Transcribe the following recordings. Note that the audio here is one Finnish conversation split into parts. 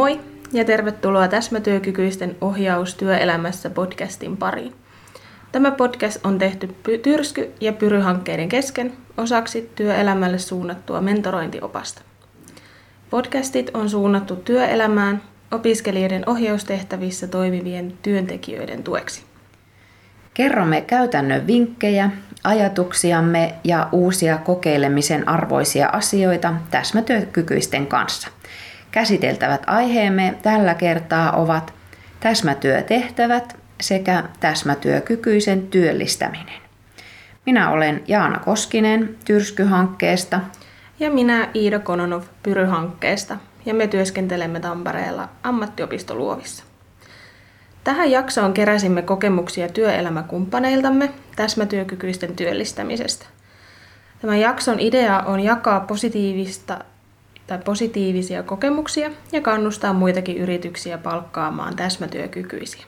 Moi ja tervetuloa Täsmätyökykyisten ohjaus työelämässä podcastin pariin. Tämä podcast on tehty Tyrsky- ja Pyry-hankkeiden kesken osaksi työelämälle suunnattua mentorointiopasta. Podcastit on suunnattu työelämään opiskelijoiden ohjaustehtävissä toimivien työntekijöiden tueksi. Kerromme käytännön vinkkejä, ajatuksiamme ja uusia kokeilemisen arvoisia asioita täsmätyökykyisten kanssa. Käsiteltävät aiheemme tällä kertaa ovat täsmätyötehtävät sekä täsmätyökykyisen työllistäminen. Minä olen Jaana Koskinen Tyrsky-hankkeesta. Ja minä Iida Kononov Pyry-hankkeesta. Ja me työskentelemme Tampereella ammattiopistoluovissa. Tähän jaksoon keräsimme kokemuksia työelämäkumppaneiltamme täsmätyökykyisten työllistämisestä. Tämän jakson idea on jakaa positiivista tai positiivisia kokemuksia ja kannustaa muitakin yrityksiä palkkaamaan täsmätyökykyisiä.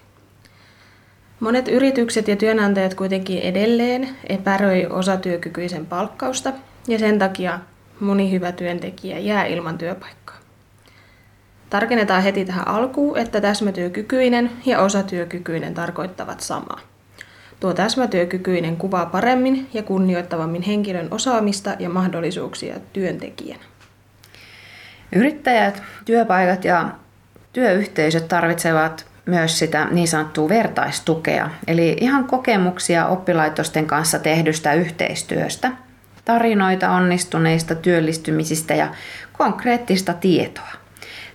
Monet yritykset ja työnantajat kuitenkin edelleen epäröi osatyökykyisen palkkausta ja sen takia moni hyvä työntekijä jää ilman työpaikkaa. Tarkennetaan heti tähän alkuun, että täsmätyökykyinen ja osatyökykyinen tarkoittavat samaa. Tuo täsmätyökykyinen kuvaa paremmin ja kunnioittavammin henkilön osaamista ja mahdollisuuksia työntekijänä. Yrittäjät, työpaikat ja työyhteisöt tarvitsevat myös sitä niin sanottua vertaistukea, eli ihan kokemuksia oppilaitosten kanssa tehdystä yhteistyöstä, tarinoita onnistuneista työllistymisistä ja konkreettista tietoa.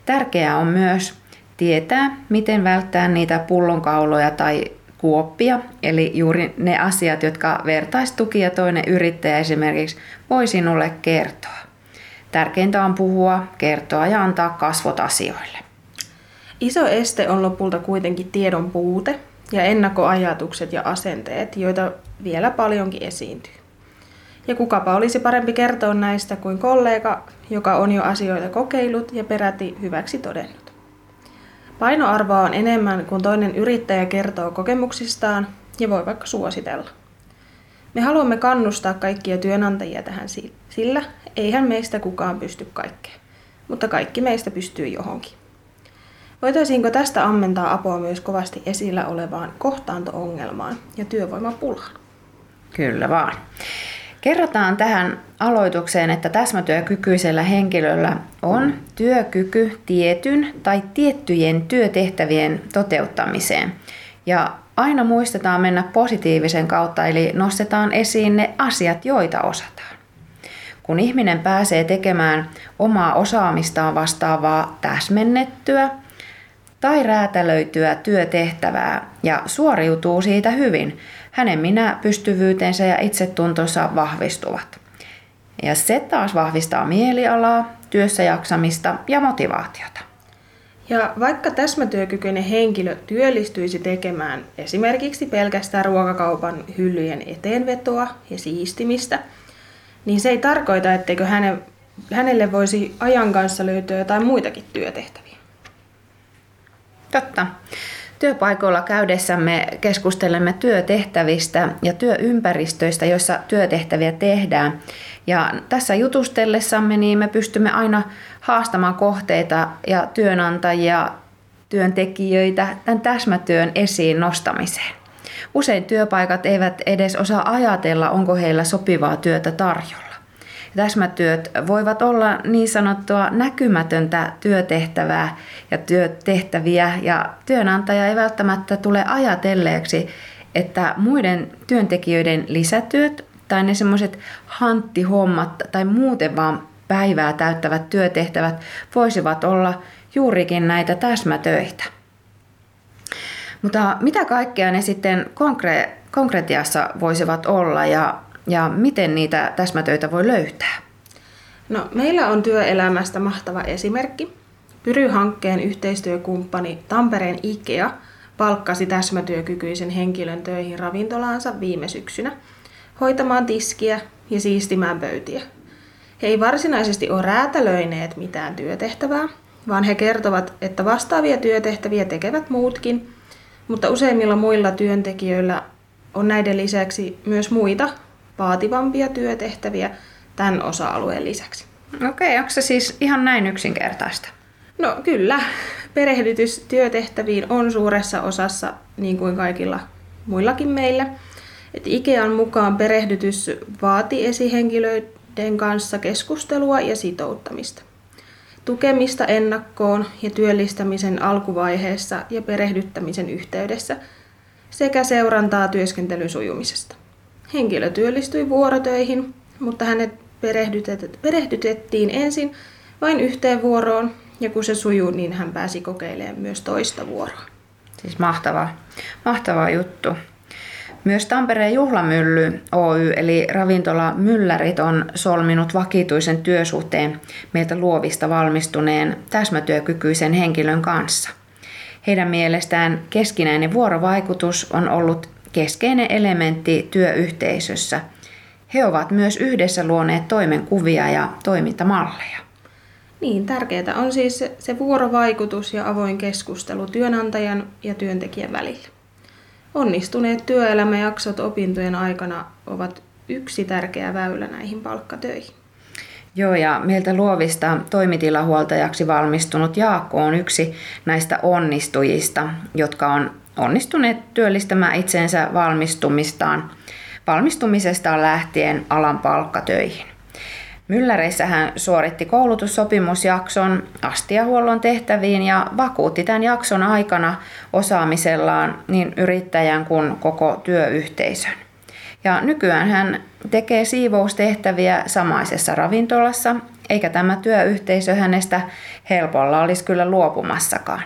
Tärkeää on myös tietää, miten välttää niitä pullonkauloja tai kuoppia, eli juuri ne asiat, jotka vertaistuki ja toinen yrittäjä esimerkiksi voi sinulle kertoa. Tärkeintä on puhua, kertoa ja antaa kasvot asioille. Iso este on lopulta kuitenkin tiedon puute ja ennakkoajatukset ja asenteet, joita vielä paljonkin esiintyy. Ja kukapa olisi parempi kertoa näistä kuin kollega, joka on jo asioita kokeillut ja peräti hyväksi todennut. Painoarvoa on enemmän, kun toinen yrittäjä kertoo kokemuksistaan ja voi vaikka suositella. Me haluamme kannustaa kaikkia työnantajia tähän sillä, eihän meistä kukaan pysty kaikkeen, mutta kaikki meistä pystyy johonkin. Voitaisiinko tästä ammentaa apua myös kovasti esillä olevaan kohtaanto-ongelmaan ja työvoimapulaan? Kyllä vaan. Kerrotaan tähän aloitukseen, että täsmätyökykyisellä henkilöllä on työkyky tietyn tai tiettyjen työtehtävien toteuttamiseen. Ja aina muistetaan mennä positiivisen kautta, eli nostetaan esiin ne asiat, joita osataan. Kun ihminen pääsee tekemään omaa osaamistaan vastaavaa täsmennettyä tai räätälöityä työtehtävää ja suoriutuu siitä hyvin, hänen minä pystyvyytensä ja itsetuntonsa vahvistuvat. Ja se taas vahvistaa mielialaa, työssä jaksamista ja motivaatiota. Ja vaikka täsmätyökykyinen henkilö työllistyisi tekemään esimerkiksi pelkästään ruokakaupan hyllyjen eteenvetoa ja siistimistä, niin se ei tarkoita, etteikö häne, hänelle voisi ajan kanssa löytyä jotain muitakin työtehtäviä. Totta. Työpaikoilla käydessämme keskustelemme työtehtävistä ja työympäristöistä, joissa työtehtäviä tehdään. Ja tässä jutustellessamme niin me pystymme aina haastamaan kohteita ja työnantajia, työntekijöitä tämän täsmätyön esiin nostamiseen. Usein työpaikat eivät edes osaa ajatella, onko heillä sopivaa työtä tarjolla. Täsmätyöt voivat olla niin sanottua näkymätöntä työtehtävää ja työtehtäviä ja työnantaja ei välttämättä tule ajatelleeksi, että muiden työntekijöiden lisätyöt tai ne semmoiset hanttihommat tai muuten vaan päivää täyttävät työtehtävät voisivat olla juurikin näitä täsmätöitä. Mutta mitä kaikkea ne sitten konkre- konkretiassa voisivat olla ja ja miten niitä täsmätöitä voi löytää? No, meillä on työelämästä mahtava esimerkki. Pyry-hankkeen yhteistyökumppani Tampereen IKEA palkkasi täsmätyökykyisen henkilön töihin ravintolaansa viime syksynä hoitamaan tiskiä ja siistimään pöytiä. He ei varsinaisesti ole räätälöineet mitään työtehtävää, vaan he kertovat, että vastaavia työtehtäviä tekevät muutkin, mutta useimmilla muilla työntekijöillä on näiden lisäksi myös muita vaativampia työtehtäviä tämän osa-alueen lisäksi. Okei, onko se siis ihan näin yksinkertaista? No kyllä, perehdytys työtehtäviin on suuressa osassa niin kuin kaikilla muillakin meillä. Et Ikean mukaan perehdytys vaatii esihenkilöiden kanssa keskustelua ja sitouttamista. Tukemista ennakkoon ja työllistämisen alkuvaiheessa ja perehdyttämisen yhteydessä sekä seurantaa työskentelyn sujumisesta. Henkilö työllistyi vuorotöihin, mutta hänet perehdytettiin ensin vain yhteen vuoroon ja kun se sujuu, niin hän pääsi kokeilemaan myös toista vuoroa. Siis mahtava, mahtava juttu. Myös Tampereen Juhlamylly Oy eli ravintola Myllärit on solminut vakituisen työsuhteen meiltä luovista valmistuneen täsmätyökykyisen henkilön kanssa. Heidän mielestään keskinäinen vuorovaikutus on ollut keskeinen elementti työyhteisössä. He ovat myös yhdessä luoneet toimenkuvia ja toimintamalleja. Niin, tärkeää on siis se vuorovaikutus ja avoin keskustelu työnantajan ja työntekijän välillä. Onnistuneet työelämäjaksot opintojen aikana ovat yksi tärkeä väylä näihin palkkatöihin. Joo, ja meiltä luovista toimitilahuoltajaksi valmistunut Jaakko on yksi näistä onnistujista, jotka on onnistuneet työllistämään itsensä valmistumistaan, valmistumisestaan lähtien alan palkkatöihin. Mylläreissä hän suoritti koulutussopimusjakson astiahuollon tehtäviin ja vakuutti tämän jakson aikana osaamisellaan niin yrittäjän kuin koko työyhteisön. Ja nykyään hän tekee siivoustehtäviä samaisessa ravintolassa, eikä tämä työyhteisö hänestä helpolla olisi kyllä luopumassakaan.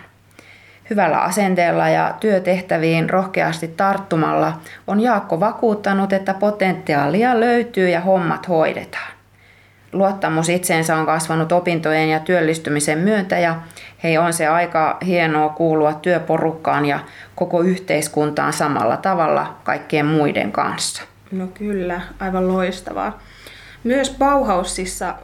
Hyvällä asenteella ja työtehtäviin rohkeasti tarttumalla on Jaakko vakuuttanut, että potentiaalia löytyy ja hommat hoidetaan. Luottamus itseensä on kasvanut opintojen ja työllistymisen myöntä ja hei on se aika hienoa kuulua työporukkaan ja koko yhteiskuntaan samalla tavalla kaikkien muiden kanssa. No kyllä, aivan loistavaa. Myös Bauhausissa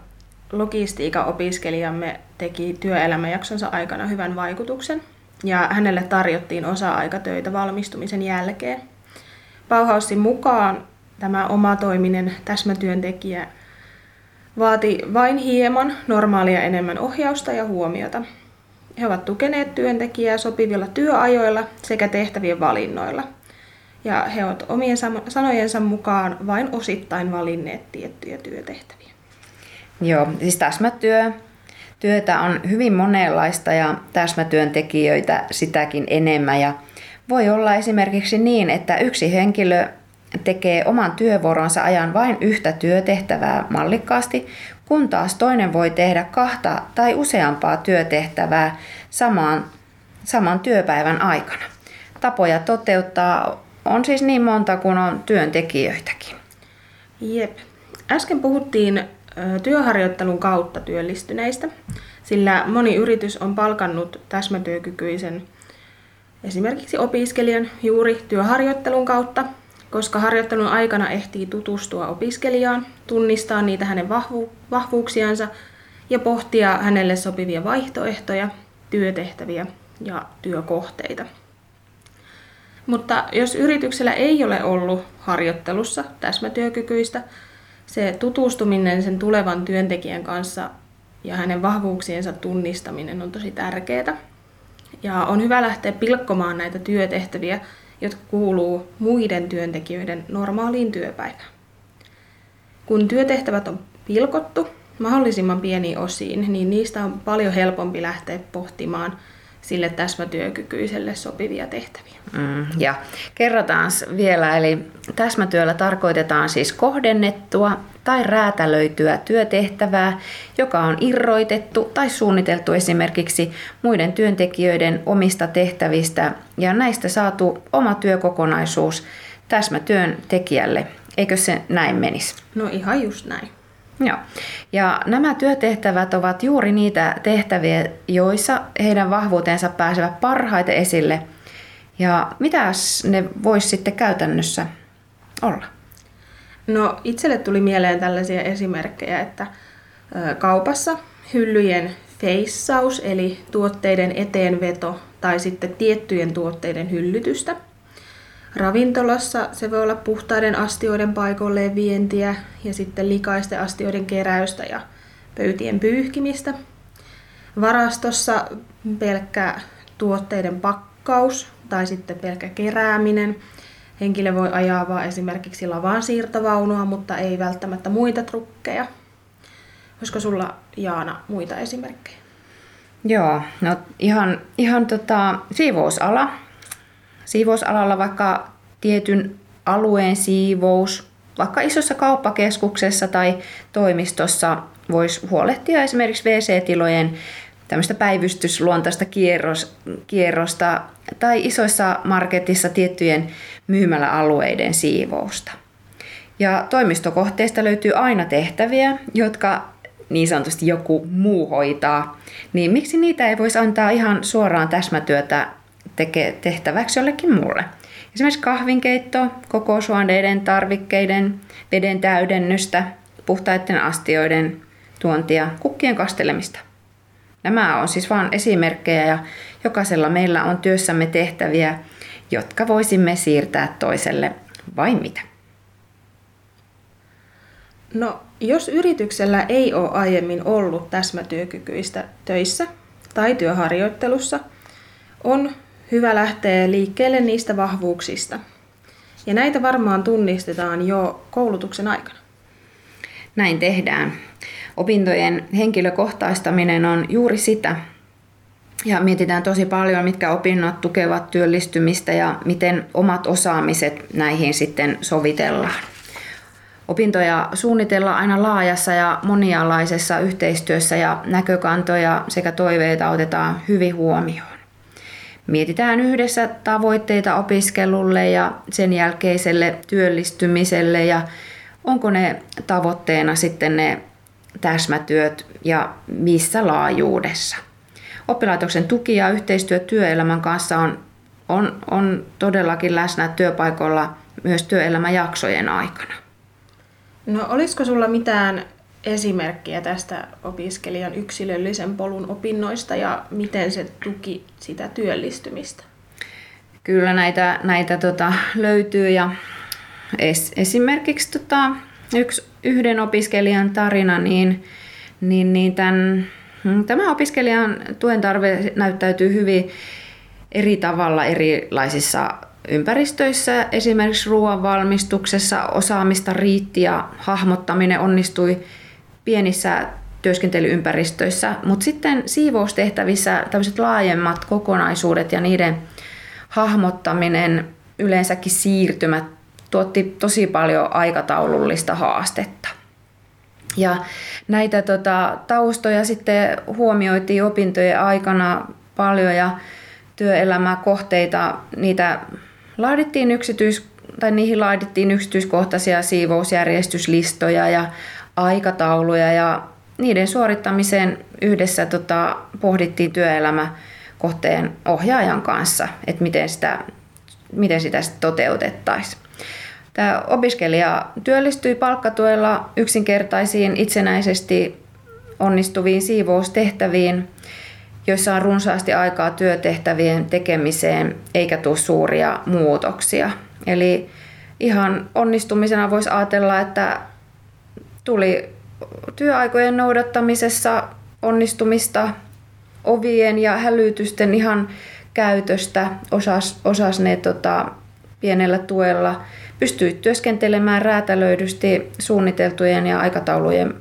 logistiikan opiskelijamme teki työelämäjaksonsa aikana hyvän vaikutuksen ja hänelle tarjottiin osa-aikatöitä valmistumisen jälkeen. Bauhausin mukaan tämä omatoiminen täsmätyöntekijä vaati vain hieman normaalia enemmän ohjausta ja huomiota. He ovat tukeneet työntekijää sopivilla työajoilla sekä tehtävien valinnoilla. Ja he ovat omien sanojensa mukaan vain osittain valinneet tiettyjä työtehtäviä. Joo, siis täsmätyö. Työtä on hyvin monenlaista ja täsmätyöntekijöitä sitäkin enemmän. Ja voi olla esimerkiksi niin, että yksi henkilö tekee oman työvuoronsa ajan vain yhtä työtehtävää mallikkaasti, kun taas toinen voi tehdä kahta tai useampaa työtehtävää samaan, saman työpäivän aikana. Tapoja toteuttaa on siis niin monta kuin on työntekijöitäkin. Jep. Äsken puhuttiin työharjoittelun kautta työllistyneistä, sillä moni yritys on palkannut täsmätyökykyisen esimerkiksi opiskelijan juuri työharjoittelun kautta koska harjoittelun aikana ehtii tutustua opiskelijaan, tunnistaa niitä hänen vahvu- vahvuuksiansa ja pohtia hänelle sopivia vaihtoehtoja, työtehtäviä ja työkohteita. Mutta jos yrityksellä ei ole ollut harjoittelussa täsmätyökykyistä, se tutustuminen sen tulevan työntekijän kanssa ja hänen vahvuuksiensa tunnistaminen on tosi tärkeää. Ja on hyvä lähteä pilkkomaan näitä työtehtäviä jotka kuuluu muiden työntekijöiden normaaliin työpäivään. Kun työtehtävät on pilkottu mahdollisimman pieniin osiin, niin niistä on paljon helpompi lähteä pohtimaan sille täsmätyökykyiselle sopivia tehtäviä. Mm, ja kerrotaan vielä, eli täsmätyöllä tarkoitetaan siis kohdennettua tai räätälöityä työtehtävää, joka on irroitettu tai suunniteltu esimerkiksi muiden työntekijöiden omista tehtävistä ja näistä saatu oma työkokonaisuus täsmätyön tekijälle. Eikö se näin menisi? No ihan just näin. Joo. Ja nämä työtehtävät ovat juuri niitä tehtäviä, joissa heidän vahvuutensa pääsevät parhaiten esille. Ja mitä ne voisi sitten käytännössä olla? No itselle tuli mieleen tällaisia esimerkkejä, että kaupassa hyllyjen feissaus, eli tuotteiden eteenveto tai sitten tiettyjen tuotteiden hyllytystä. Ravintolassa se voi olla puhtaiden astioiden paikoilleen vientiä ja sitten likaisten astioiden keräystä ja pöytien pyyhkimistä. Varastossa pelkkä tuotteiden pakkaus tai sitten pelkkä kerääminen. Henkilö voi ajaa vaan esimerkiksi lavaan siirtovaunua, mutta ei välttämättä muita trukkeja. Olisiko sulla Jaana muita esimerkkejä? Joo, no ihan, ihan tota, siivousala. Siivousalalla vaikka tietyn alueen siivous, vaikka isossa kauppakeskuksessa tai toimistossa voisi huolehtia esimerkiksi WC-tilojen tämmöistä päivystysluontaista kierros, kierrosta tai isoissa marketissa tiettyjen myymäläalueiden siivousta. Ja toimistokohteista löytyy aina tehtäviä, jotka niin sanotusti joku muu hoitaa, niin miksi niitä ei voisi antaa ihan suoraan täsmätyötä teke, tehtäväksi jollekin muulle? Esimerkiksi kahvinkeitto, kokoushuoneiden, tarvikkeiden, veden täydennystä, puhtaiden astioiden tuontia, kukkien kastelemista. Nämä on siis vain esimerkkejä ja jokaisella meillä on työssämme tehtäviä, jotka voisimme siirtää toiselle vai mitä? No, jos yrityksellä ei ole aiemmin ollut täsmätyökykyistä töissä tai työharjoittelussa, on hyvä lähteä liikkeelle niistä vahvuuksista. Ja näitä varmaan tunnistetaan jo koulutuksen aikana. Näin tehdään. Opintojen henkilökohtaistaminen on juuri sitä. Ja mietitään tosi paljon, mitkä opinnot tukevat työllistymistä ja miten omat osaamiset näihin sitten sovitellaan. Opintoja suunnitellaan aina laajassa ja monialaisessa yhteistyössä ja näkökantoja sekä toiveita otetaan hyvin huomioon. Mietitään yhdessä tavoitteita opiskelulle ja sen jälkeiselle työllistymiselle ja onko ne tavoitteena sitten ne täsmätyöt ja missä laajuudessa. Oppilaitoksen tuki ja yhteistyö työelämän kanssa on, on, on todellakin läsnä työpaikoilla myös työelämäjaksojen aikana. No olisiko sulla mitään esimerkkiä tästä opiskelijan yksilöllisen polun opinnoista ja miten se tuki sitä työllistymistä? Kyllä näitä, näitä tota, löytyy ja es, esimerkiksi tota, yksi yhden opiskelijan tarina, niin, niin, niin tämän, tämä opiskelijan tuen tarve näyttäytyy hyvin eri tavalla erilaisissa ympäristöissä, esimerkiksi ruoan valmistuksessa osaamista riitti ja hahmottaminen onnistui pienissä työskentelyympäristöissä, mutta sitten siivoustehtävissä tämmöiset laajemmat kokonaisuudet ja niiden hahmottaminen, yleensäkin siirtymät, tuotti tosi paljon aikataulullista haastetta. Ja näitä tota, taustoja sitten huomioitiin opintojen aikana paljon ja työelämäkohteita, niitä laadittiin yksityis, tai niihin laadittiin yksityiskohtaisia siivousjärjestyslistoja ja aikatauluja ja niiden suorittamiseen yhdessä tota, pohdittiin työelämäkohteen ohjaajan kanssa, että miten sitä, miten sitä toteutettaisiin. Tämä opiskelija työllistyi palkkatuella yksinkertaisiin itsenäisesti onnistuviin siivoustehtäviin, joissa on runsaasti aikaa työtehtävien tekemiseen eikä tule suuria muutoksia. Eli ihan onnistumisena voisi ajatella, että tuli työaikojen noudattamisessa onnistumista, ovien ja hälytysten ihan käytöstä, osas, osas ne tota, pienellä tuella, pystyi työskentelemään räätälöidysti suunniteltujen ja aikataulujen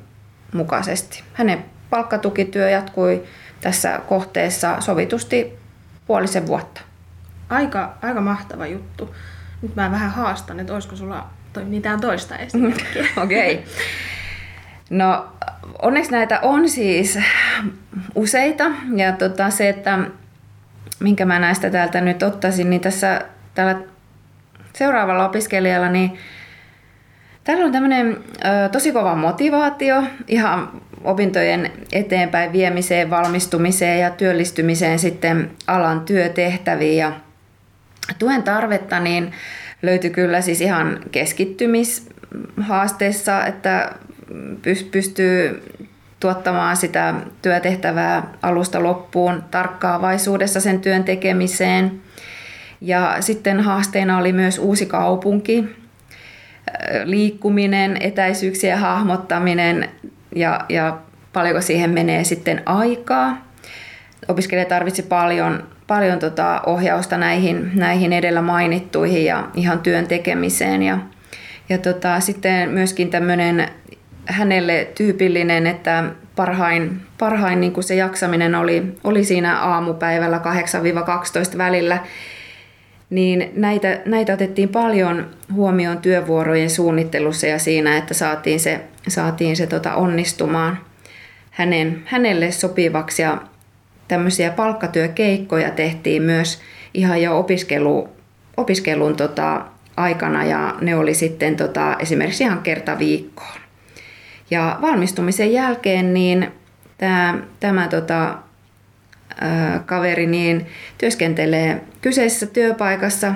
mukaisesti. Hänen palkkatukityö jatkui tässä kohteessa sovitusti puolisen vuotta. Aika, aika mahtava juttu. Nyt mä vähän haastan, että olisiko sulla mitään toista esimerkkiä. Okei. okay. No onneksi näitä on siis useita ja tota, se, että minkä mä näistä täältä nyt ottaisin, niin tässä tällä seuraavalla opiskelijalla, niin täällä on tämmöinen tosi kova motivaatio ihan opintojen eteenpäin viemiseen, valmistumiseen ja työllistymiseen sitten alan työtehtäviin. Ja tuen tarvetta niin löytyi kyllä siis ihan keskittymishaasteessa, että pystyy tuottamaan sitä työtehtävää alusta loppuun tarkkaavaisuudessa sen työn tekemiseen. Ja sitten haasteena oli myös uusi kaupunki, liikkuminen, etäisyyksien hahmottaminen ja, ja paljonko siihen menee sitten aikaa. opiskelija tarvitsi paljon, paljon tota ohjausta näihin, näihin edellä mainittuihin ja ihan työn tekemiseen. Ja, ja tota, sitten myöskin tämmöinen hänelle tyypillinen, että parhain, parhain niin kuin se jaksaminen oli, oli siinä aamupäivällä 8-12 välillä, niin näitä, näitä otettiin paljon huomioon työvuorojen suunnittelussa ja siinä, että saatiin se, saatiin se tota onnistumaan hänen, hänelle sopivaksi. Ja tämmöisiä palkkatyökeikkoja tehtiin myös ihan jo opiskelu, opiskelun tota, aikana ja ne oli sitten tota, esimerkiksi ihan kerta viikkoon. Ja valmistumisen jälkeen niin tämä, tämä tota, ää, kaveri niin työskentelee kyseisessä työpaikassa,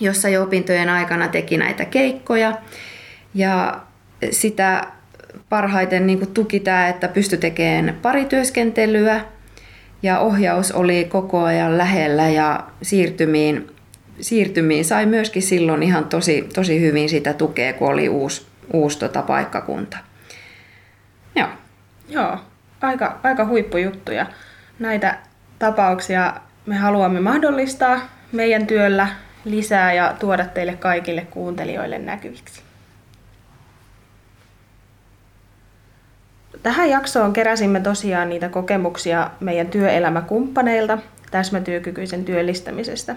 jossa jo opintojen aikana teki näitä keikkoja. Ja sitä parhaiten niin kuin tuki tämä, että pystyi tekemään parityöskentelyä ja ohjaus oli koko ajan lähellä ja siirtymiin, siirtymiin sai myöskin silloin ihan tosi, tosi hyvin sitä tukea, kun oli uusi, uusi tota paikkakunta. Joo. Joo, aika, aika huippujuttuja. Näitä tapauksia me haluamme mahdollistaa meidän työllä lisää ja tuoda teille kaikille kuuntelijoille näkyviksi. Tähän jaksoon keräsimme tosiaan niitä kokemuksia meidän työelämäkumppaneilta täsmätyökykyisen työllistämisestä.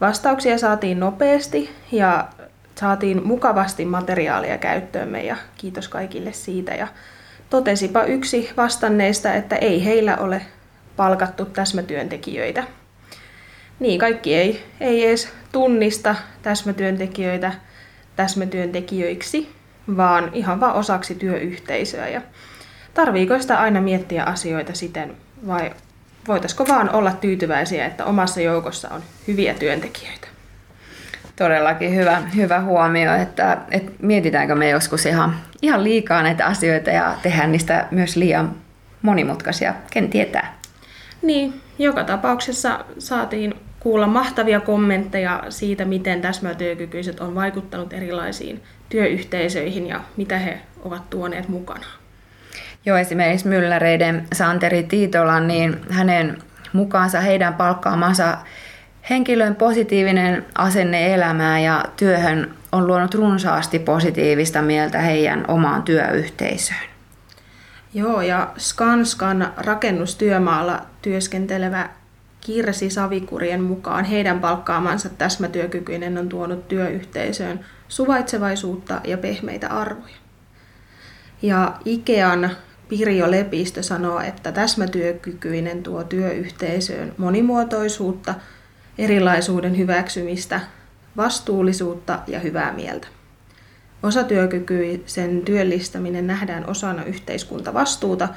Vastauksia saatiin nopeasti ja saatiin mukavasti materiaalia käyttöömme ja kiitos kaikille siitä. Ja totesipa yksi vastanneista, että ei heillä ole palkattu täsmätyöntekijöitä. Niin, kaikki ei, ei edes tunnista täsmätyöntekijöitä täsmätyöntekijöiksi, vaan ihan vaan osaksi työyhteisöä. Ja tarviiko sitä aina miettiä asioita siten, vai voitaisiko vaan olla tyytyväisiä, että omassa joukossa on hyviä työntekijöitä? Todellakin hyvä, hyvä huomio, että, että mietitäänkö me joskus ihan, ihan liikaa näitä asioita ja tehdään niistä myös liian monimutkaisia, ken tietää. Niin, joka tapauksessa saatiin kuulla mahtavia kommentteja siitä, miten täsmätyökykyiset on vaikuttanut erilaisiin työyhteisöihin ja mitä he ovat tuoneet mukana. Joo, esimerkiksi Mylläreiden Santeri Tiitolan, niin hänen mukaansa heidän palkkaamansa henkilön positiivinen asenne elämään ja työhön on luonut runsaasti positiivista mieltä heidän omaan työyhteisöön. Joo, ja Skanskan rakennustyömaalla työskentelevä Kirsi Savikurien mukaan heidän palkkaamansa täsmätyökykyinen on tuonut työyhteisöön suvaitsevaisuutta ja pehmeitä arvoja. Ja Ikean Pirjo Lepistö sanoo, että täsmätyökykyinen tuo työyhteisöön monimuotoisuutta, erilaisuuden hyväksymistä, vastuullisuutta ja hyvää mieltä. Osatyökykyisen työllistäminen nähdään osana yhteiskuntavastuuta,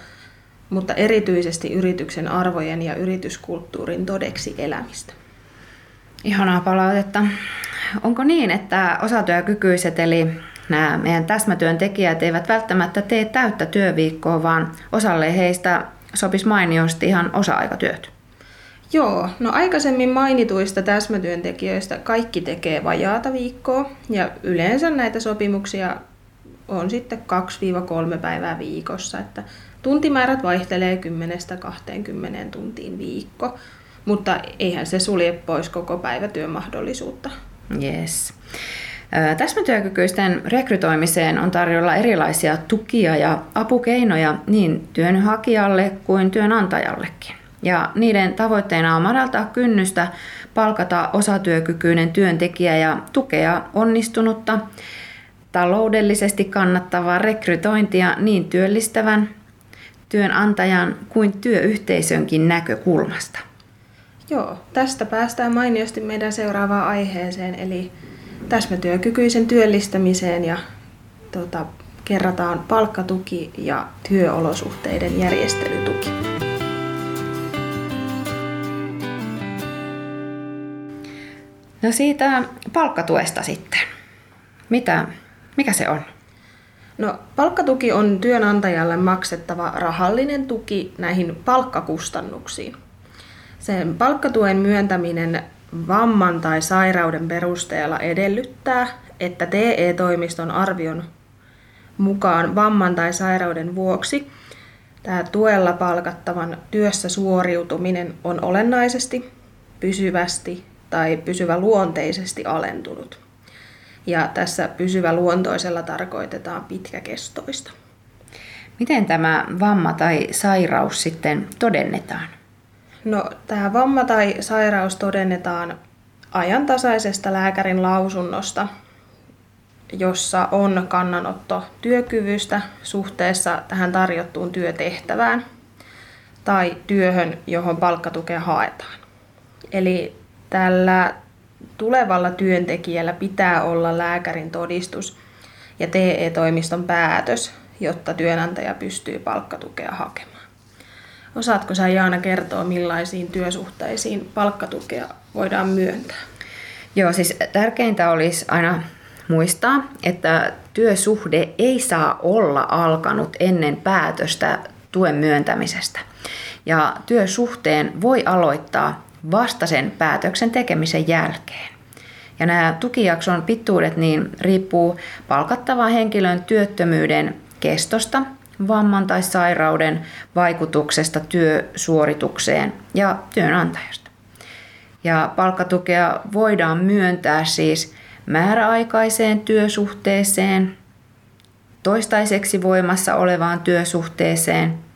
mutta erityisesti yrityksen arvojen ja yrityskulttuurin todeksi elämistä. Ihanaa palautetta. Onko niin, että osatyökykyiset eli nämä meidän täsmätyöntekijät eivät välttämättä tee täyttä työviikkoa, vaan osalle heistä sopisi mainiosti ihan osa-aikatyöt? Joo, no aikaisemmin mainituista täsmätyöntekijöistä kaikki tekee vajaata viikkoa ja yleensä näitä sopimuksia on sitten 2-3 päivää viikossa, että tuntimäärät vaihtelee 10-20 tuntiin viikko, mutta eihän se sulje pois koko päivätyön mahdollisuutta. Yes. Täsmätyökykyisten rekrytoimiseen on tarjolla erilaisia tukia ja apukeinoja niin työnhakijalle kuin työnantajallekin. Ja niiden tavoitteena on madaltaa kynnystä palkata osatyökykyinen työntekijä ja tukea onnistunutta, taloudellisesti kannattavaa rekrytointia niin työllistävän, työnantajan kuin työyhteisönkin näkökulmasta. Joo, tästä päästään mainiosti meidän seuraavaan aiheeseen, eli täsmätyökykyisen työllistämiseen ja tota, kerrataan palkkatuki ja työolosuhteiden järjestelytuki. No siitä palkkatuesta sitten. Mitä, mikä se on? No, palkkatuki on työnantajalle maksettava rahallinen tuki näihin palkkakustannuksiin. Sen palkkatuen myöntäminen vamman tai sairauden perusteella edellyttää, että TE-toimiston arvion mukaan vamman tai sairauden vuoksi Tämä tuella palkattavan työssä suoriutuminen on olennaisesti, pysyvästi tai pysyvä luonteisesti alentunut. Ja tässä pysyvä luontoisella tarkoitetaan pitkäkestoista. Miten tämä vamma tai sairaus sitten todennetaan? No, tämä vamma tai sairaus todennetaan ajantasaisesta lääkärin lausunnosta, jossa on kannanotto työkyvystä suhteessa tähän tarjottuun työtehtävään tai työhön, johon palkkatukea haetaan. Eli tällä tulevalla työntekijällä pitää olla lääkärin todistus ja TE-toimiston päätös, jotta työnantaja pystyy palkkatukea hakemaan. Osaatko sä Jaana kertoa, millaisiin työsuhteisiin palkkatukea voidaan myöntää? Joo, siis tärkeintä olisi aina muistaa, että työsuhde ei saa olla alkanut ennen päätöstä tuen myöntämisestä. Ja työsuhteen voi aloittaa vasta sen päätöksen tekemisen jälkeen. Ja nämä tukijakson pituudet niin riippuu palkattavan henkilön työttömyyden kestosta, vamman tai sairauden vaikutuksesta työsuoritukseen ja työnantajasta. Ja palkkatukea voidaan myöntää siis määräaikaiseen työsuhteeseen, toistaiseksi voimassa olevaan työsuhteeseen,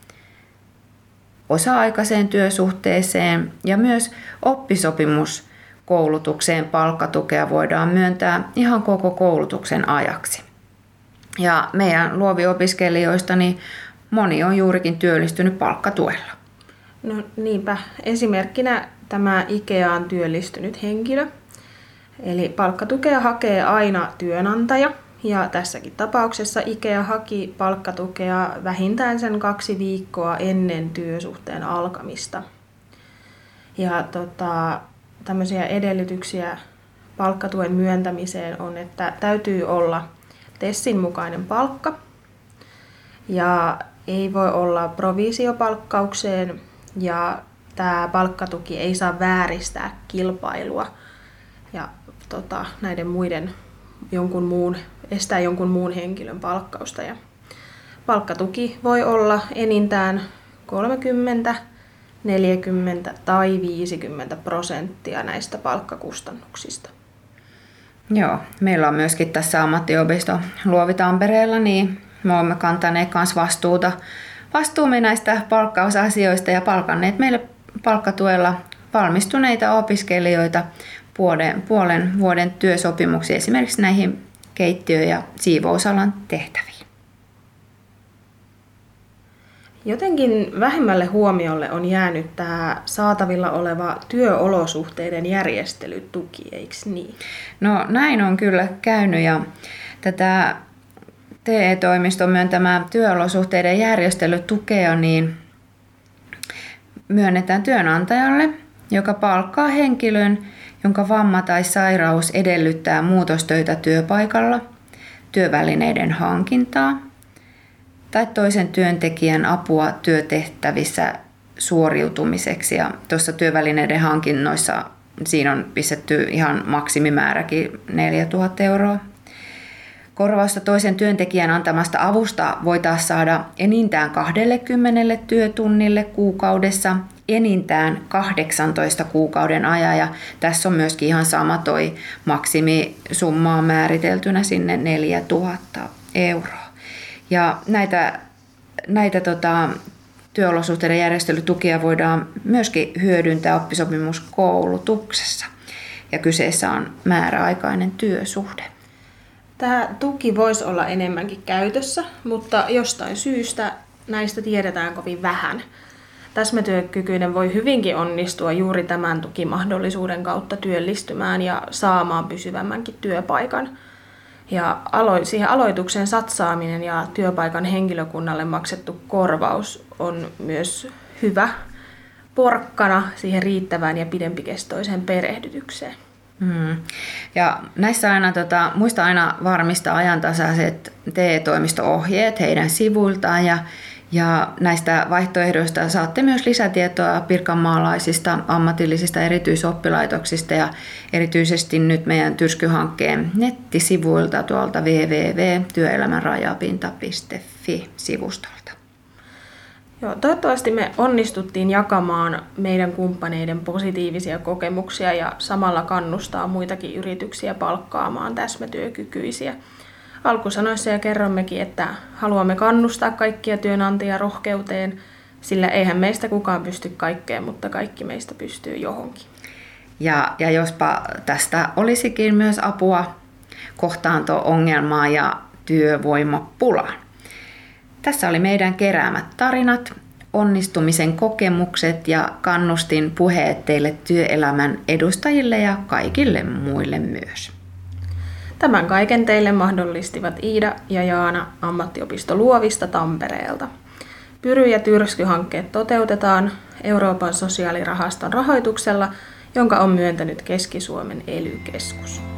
osa-aikaiseen työsuhteeseen ja myös oppisopimuskoulutukseen palkkatukea voidaan myöntää ihan koko koulutuksen ajaksi. Ja meidän luoviopiskelijoista niin moni on juurikin työllistynyt palkkatuella. No niinpä. Esimerkkinä tämä IKEAan työllistynyt henkilö. Eli palkkatukea hakee aina työnantaja. Ja tässäkin tapauksessa IKEA haki palkkatukea vähintään sen kaksi viikkoa ennen työsuhteen alkamista. Ja tota, tämmöisiä edellytyksiä palkkatuen myöntämiseen on, että täytyy olla TESSin mukainen palkka ja ei voi olla provisiopalkkaukseen ja tämä palkkatuki ei saa vääristää kilpailua ja tota, näiden muiden jonkun muun, estää jonkun muun henkilön palkkausta. Ja palkkatuki voi olla enintään 30, 40 tai 50 prosenttia näistä palkkakustannuksista. Joo, meillä on myöskin tässä ammattiopisto Luovi Tampereella, niin me olemme kantaneet myös vastuuta vastuumme näistä palkkausasioista ja palkanneet meille palkkatuella valmistuneita opiskelijoita puolen, puolen vuoden työsopimuksia esimerkiksi näihin keittiö- ja siivousalan tehtäviin. Jotenkin vähemmälle huomiolle on jäänyt tämä saatavilla oleva työolosuhteiden järjestelytuki, eikö niin? No näin on kyllä käynyt ja tätä TE-toimiston myöntämää työolosuhteiden järjestelytukea niin myönnetään työnantajalle, joka palkkaa henkilön, jonka vamma tai sairaus edellyttää muutostöitä työpaikalla, työvälineiden hankintaa tai toisen työntekijän apua työtehtävissä suoriutumiseksi. Ja tuossa työvälineiden hankinnoissa siinä on pistetty ihan maksimimääräkin 4000 euroa. Korvausta toisen työntekijän antamasta avusta voitaisiin saada enintään 20 työtunnille kuukaudessa enintään 18 kuukauden ajan ja tässä on myöskin ihan sama toi maksimisumma määriteltynä sinne 4000 euroa. Ja näitä, näitä tota, työolosuhteiden järjestelytukia voidaan myöskin hyödyntää oppisopimuskoulutuksessa ja kyseessä on määräaikainen työsuhde. Tämä tuki voisi olla enemmänkin käytössä, mutta jostain syystä näistä tiedetään kovin vähän. Täsmätyökykyinen voi hyvinkin onnistua juuri tämän tukimahdollisuuden kautta työllistymään ja saamaan pysyvämmänkin työpaikan. Ja alo- siihen aloitukseen satsaaminen ja työpaikan henkilökunnalle maksettu korvaus on myös hyvä porkkana siihen riittävään ja pidempikestoiseen perehdytykseen. Hmm. Ja näissä aina, tota, muista aina varmistaa ajantasaiset TE-toimisto-ohjeet heidän sivuiltaan ja ja näistä vaihtoehdoista saatte myös lisätietoa pirkanmaalaisista ammatillisista erityisoppilaitoksista ja erityisesti nyt meidän Tyrskyhankkeen nettisivuilta tuolta www.työelämänrajapinta.fi sivustolta. Joo, toivottavasti me onnistuttiin jakamaan meidän kumppaneiden positiivisia kokemuksia ja samalla kannustaa muitakin yrityksiä palkkaamaan täsmätyökykyisiä. Alkusanoissa ja kerrommekin, että haluamme kannustaa kaikkia työnantajia rohkeuteen, sillä eihän meistä kukaan pysty kaikkeen, mutta kaikki meistä pystyy johonkin. Ja, ja jospa tästä olisikin myös apua kohtaanto-ongelmaa ja työvoimapulaan. Tässä oli meidän keräämät tarinat, onnistumisen kokemukset ja kannustin puheet teille työelämän edustajille ja kaikille muille myös. Tämän kaiken teille mahdollistivat Iida ja Jaana ammattiopisto Luovista Tampereelta. Pyry- ja Tyrsky-hankkeet toteutetaan Euroopan sosiaalirahaston rahoituksella, jonka on myöntänyt Keski-Suomen ely-keskus.